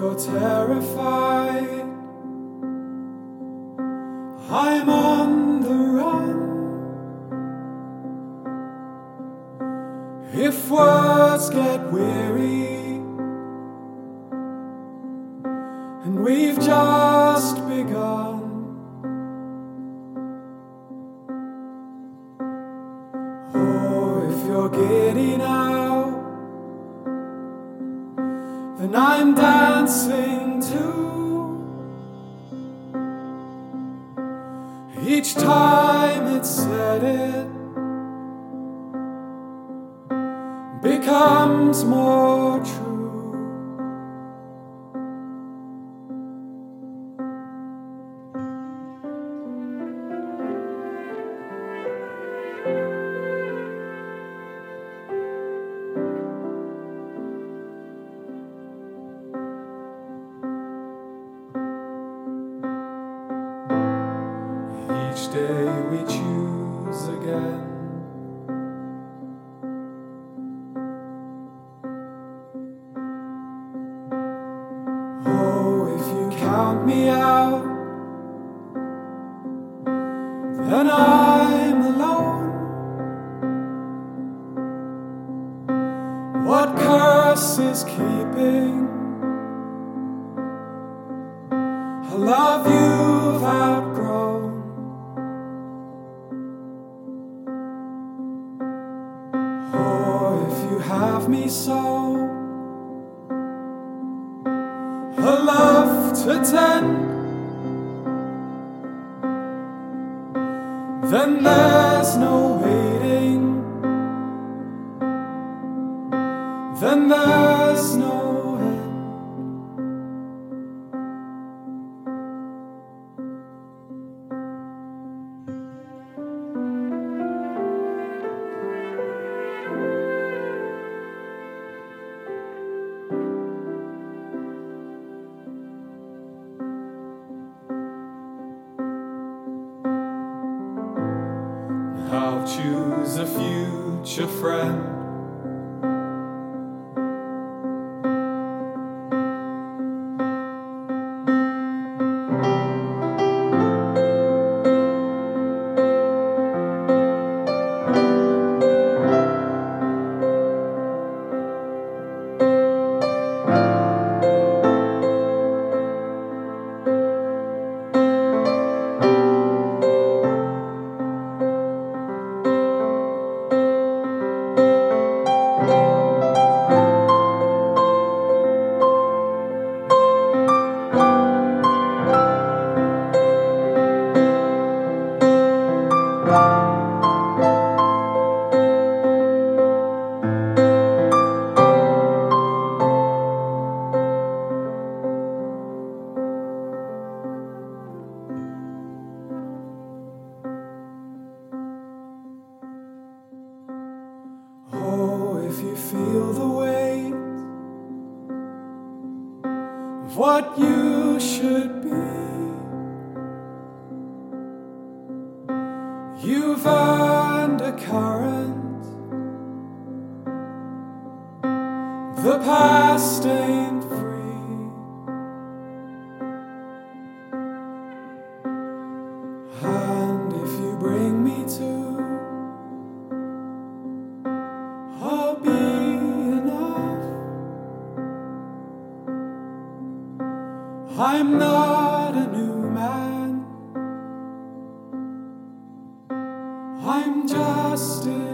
you're terrified, I'm on the run. If words get weary, and we've just begun. Then I'm dancing too. Each time it's said, it becomes more true. Each day we choose again. Oh, if you count me out, then I'm alone. What curse is keeping I love you've have me so, a love to tend, then there's no Choose a future friend. What you should be, you've earned a current. The past ain't free. I'm not a new man. I'm just a